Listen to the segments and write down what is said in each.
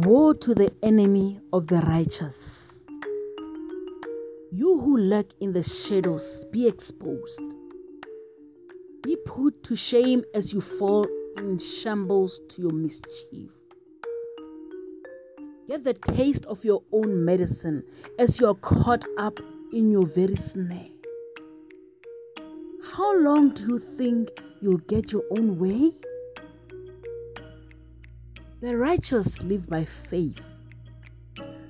Woe to the enemy of the righteous. You who lurk in the shadows, be exposed. Be put to shame as you fall in shambles to your mischief. Get the taste of your own medicine as you are caught up in your very snare. How long do you think you'll get your own way? The righteous live by faith.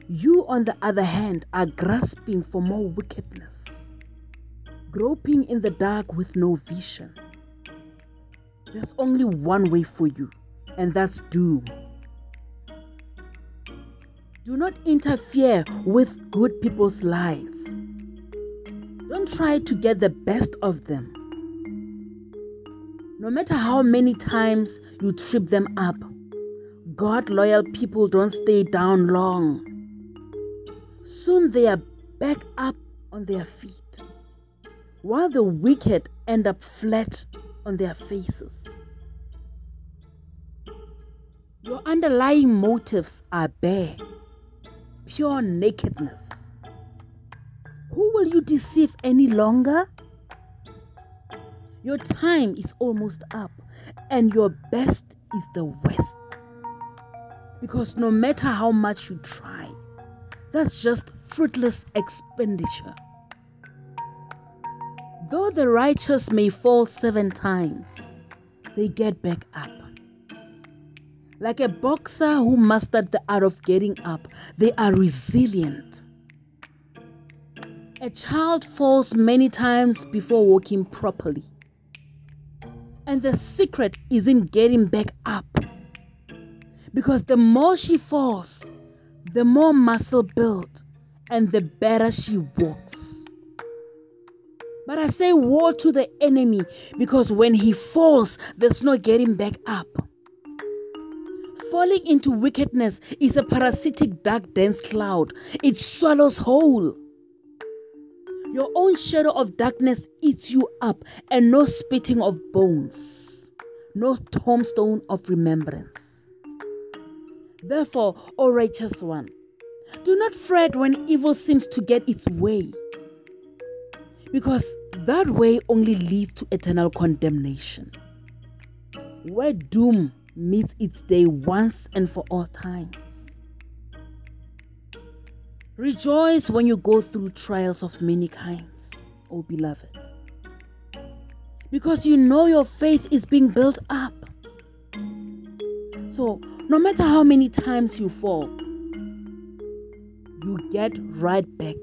You, on the other hand, are grasping for more wickedness, groping in the dark with no vision. There's only one way for you, and that's doom. Do not interfere with good people's lives. Don't try to get the best of them. No matter how many times you trip them up, God loyal people don't stay down long. Soon they are back up on their feet, while the wicked end up flat on their faces. Your underlying motives are bare, pure nakedness. Who will you deceive any longer? Your time is almost up, and your best is the worst. Because no matter how much you try, that's just fruitless expenditure. Though the righteous may fall seven times, they get back up. Like a boxer who mastered the art of getting up, they are resilient. A child falls many times before walking properly. And the secret is in getting back up. Because the more she falls, the more muscle built and the better she walks. But I say war to the enemy because when he falls, there's no getting back up. Falling into wickedness is a parasitic dark dense cloud. It swallows whole. Your own shadow of darkness eats you up, and no spitting of bones, no tombstone of remembrance. Therefore, O righteous one, do not fret when evil seems to get its way, because that way only leads to eternal condemnation, where doom meets its day once and for all times. Rejoice when you go through trials of many kinds, O beloved, because you know your faith is being built up. So, no matter how many times you fall, you get right back